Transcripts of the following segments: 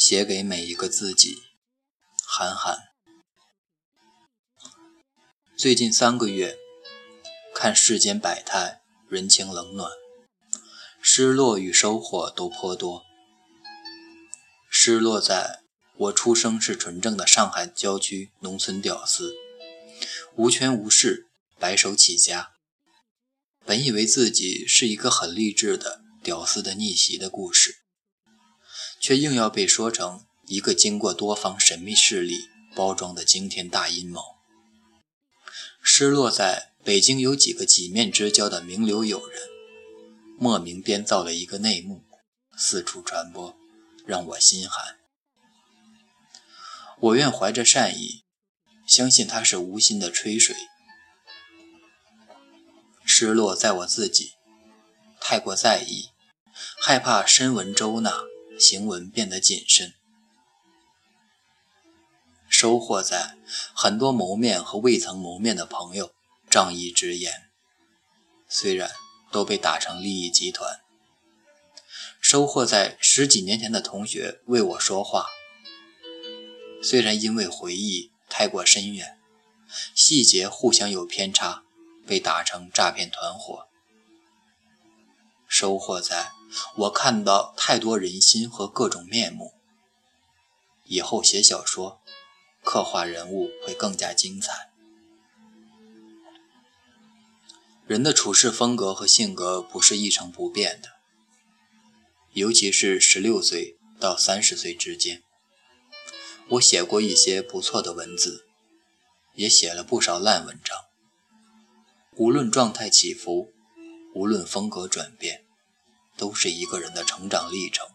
写给每一个自己，韩寒。最近三个月，看世间百态，人情冷暖，失落与收获都颇多。失落在我出生是纯正的上海郊区农村屌丝，无权无势，白手起家。本以为自己是一个很励志的屌丝的逆袭的故事。却硬要被说成一个经过多方神秘势力包装的惊天大阴谋。失落在北京有几个几面之交的名流友人，莫名编造了一个内幕，四处传播，让我心寒。我愿怀着善意，相信他是无心的吹水。失落在我自己，太过在意，害怕深闻周纳。行文变得谨慎，收获在很多谋面和未曾谋面的朋友仗义直言，虽然都被打成利益集团；收获在十几年前的同学为我说话，虽然因为回忆太过深远，细节互相有偏差，被打成诈骗团伙。收获在。我看到太多人心和各种面目，以后写小说，刻画人物会更加精彩。人的处事风格和性格不是一成不变的，尤其是十六岁到三十岁之间。我写过一些不错的文字，也写了不少烂文章。无论状态起伏，无论风格转变。都是一个人的成长历程。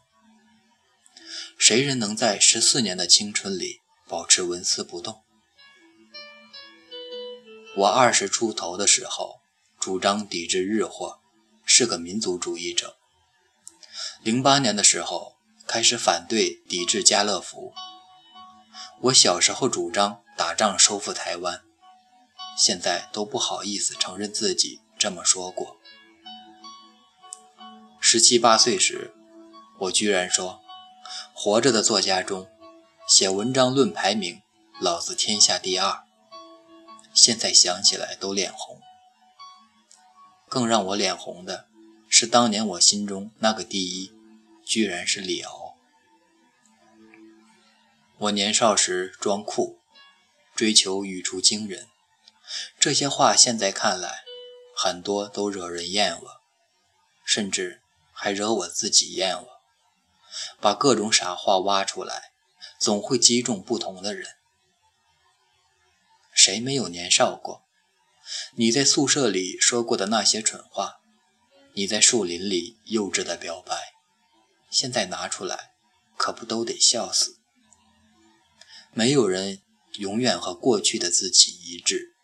谁人能在十四年的青春里保持纹丝不动？我二十出头的时候，主张抵制日货，是个民族主义者。零八年的时候，开始反对抵制家乐福。我小时候主张打仗收复台湾，现在都不好意思承认自己这么说过。十七八岁时，我居然说：“活着的作家中，写文章论排名，老子天下第二。”现在想起来都脸红。更让我脸红的是，当年我心中那个第一，居然是李敖。我年少时装酷，追求语出惊人，这些话现在看来，很多都惹人厌恶，甚至。还惹我自己厌恶，把各种傻话挖出来，总会击中不同的人。谁没有年少过？你在宿舍里说过的那些蠢话，你在树林里幼稚的表白，现在拿出来，可不都得笑死？没有人永远和过去的自己一致，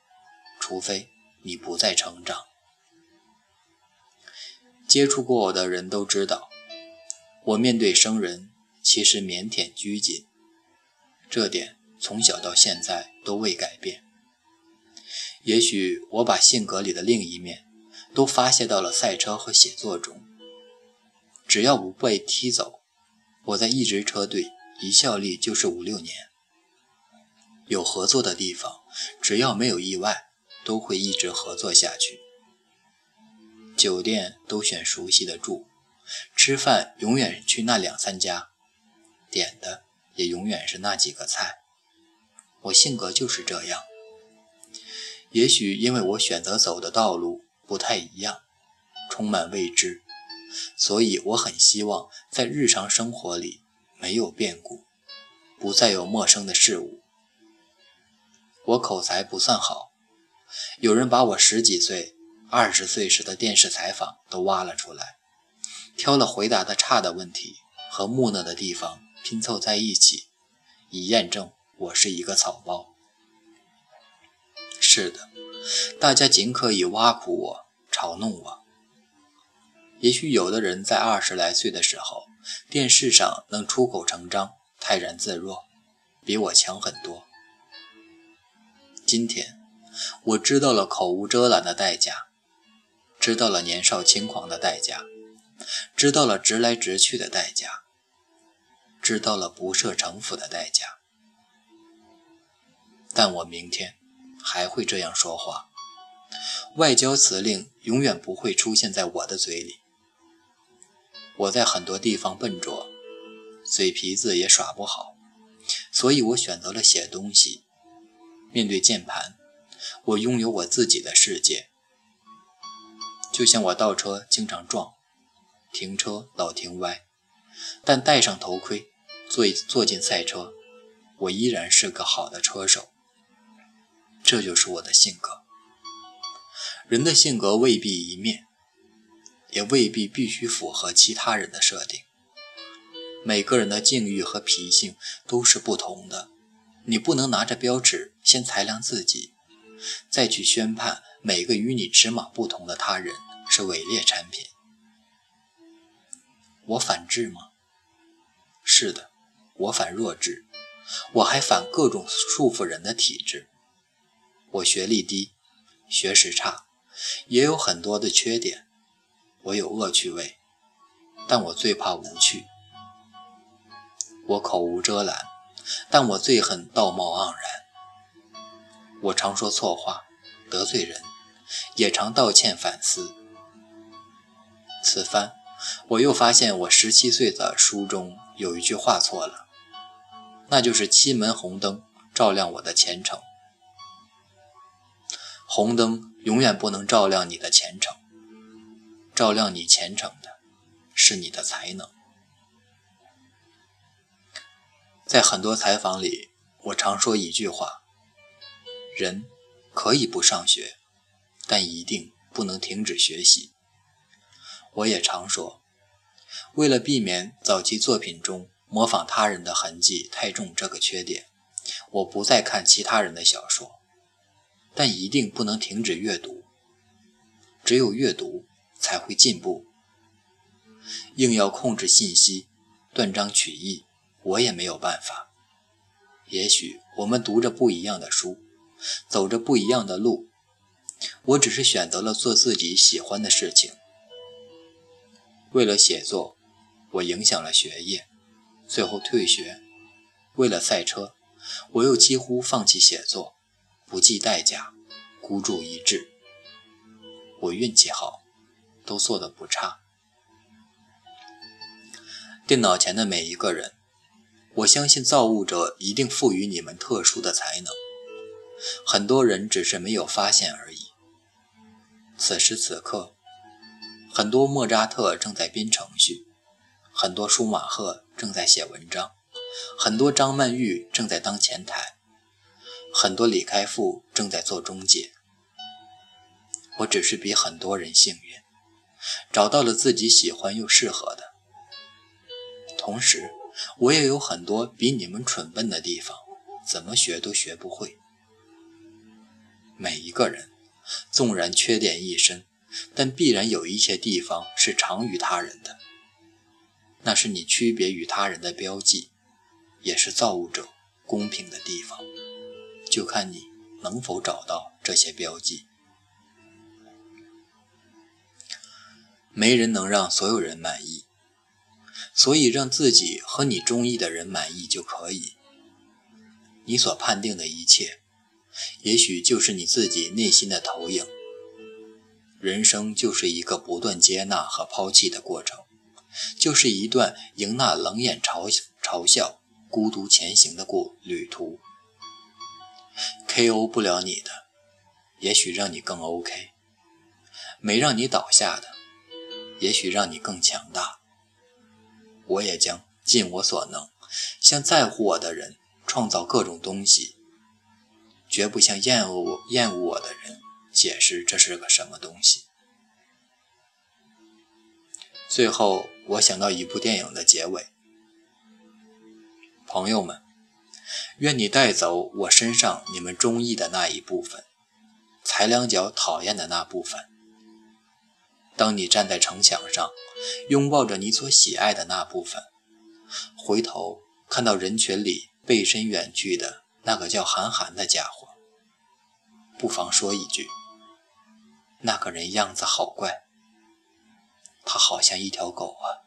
除非你不再成长。接触过我的人都知道，我面对生人其实腼腆拘谨，这点从小到现在都未改变。也许我把性格里的另一面都发泄到了赛车和写作中。只要不被踢走，我在一支车队一效力就是五六年。有合作的地方，只要没有意外，都会一直合作下去。酒店都选熟悉的住，吃饭永远去那两三家，点的也永远是那几个菜。我性格就是这样。也许因为我选择走的道路不太一样，充满未知，所以我很希望在日常生活里没有变故，不再有陌生的事物。我口才不算好，有人把我十几岁。二十岁时的电视采访都挖了出来，挑了回答的差的问题和木讷的地方拼凑在一起，以验证我是一个草包。是的，大家尽可以挖苦我、嘲弄我。也许有的人在二十来岁的时候，电视上能出口成章、泰然自若，比我强很多。今天，我知道了口无遮拦的代价。知道了年少轻狂的代价，知道了直来直去的代价，知道了不设城府的代价。但我明天还会这样说话。外交辞令永远不会出现在我的嘴里。我在很多地方笨拙，嘴皮子也耍不好，所以我选择了写东西。面对键盘，我拥有我自己的世界。就像我倒车经常撞，停车老停歪，但戴上头盔，坐坐进赛车，我依然是个好的车手。这就是我的性格。人的性格未必一面，也未必必须符合其他人的设定。每个人的境遇和脾性都是不同的，你不能拿着标尺先裁量自己，再去宣判每个与你尺码不同的他人是伪劣产品。我反智吗？是的，我反弱智，我还反各种束缚人的体制。我学历低，学识差。也有很多的缺点，我有恶趣味，但我最怕无趣。我口无遮拦，但我最恨道貌岸然。我常说错话，得罪人，也常道歉反思。此番，我又发现我十七岁的书中有一句话错了，那就是七门红灯照亮我的前程。红灯永远不能照亮你的前程，照亮你前程的是你的才能。在很多采访里，我常说一句话：人可以不上学，但一定不能停止学习。我也常说，为了避免早期作品中模仿他人的痕迹太重这个缺点，我不再看其他人的小说。但一定不能停止阅读，只有阅读才会进步。硬要控制信息，断章取义，我也没有办法。也许我们读着不一样的书，走着不一样的路，我只是选择了做自己喜欢的事情。为了写作，我影响了学业，最后退学；为了赛车，我又几乎放弃写作。不计代价，孤注一掷。我运气好，都做得不差。电脑前的每一个人，我相信造物者一定赋予你们特殊的才能，很多人只是没有发现而已。此时此刻，很多莫扎特正在编程序，很多舒马赫正在写文章，很多张曼玉正在当前台。很多李开复正在做中介，我只是比很多人幸运，找到了自己喜欢又适合的。同时，我也有很多比你们蠢笨的地方，怎么学都学不会。每一个人，纵然缺点一身，但必然有一些地方是长于他人的，那是你区别于他人的标记，也是造物者公平的地方。就看你能否找到这些标记。没人能让所有人满意，所以让自己和你中意的人满意就可以。你所判定的一切，也许就是你自己内心的投影。人生就是一个不断接纳和抛弃的过程，就是一段迎那冷眼嘲嘲笑、孤独前行的过旅途。K.O. 不了你的，也许让你更 O.K.；没让你倒下的，也许让你更强大。我也将尽我所能，向在乎我的人创造各种东西，绝不向厌恶我、厌恶我的人解释这是个什么东西。最后，我想到一部电影的结尾，朋友们。愿你带走我身上你们中意的那一部分，踩两脚讨厌的那部分。当你站在城墙上，拥抱着你所喜爱的那部分，回头看到人群里背身远去的那个叫韩寒的家伙，不妨说一句：“那个人样子好怪，他好像一条狗啊。”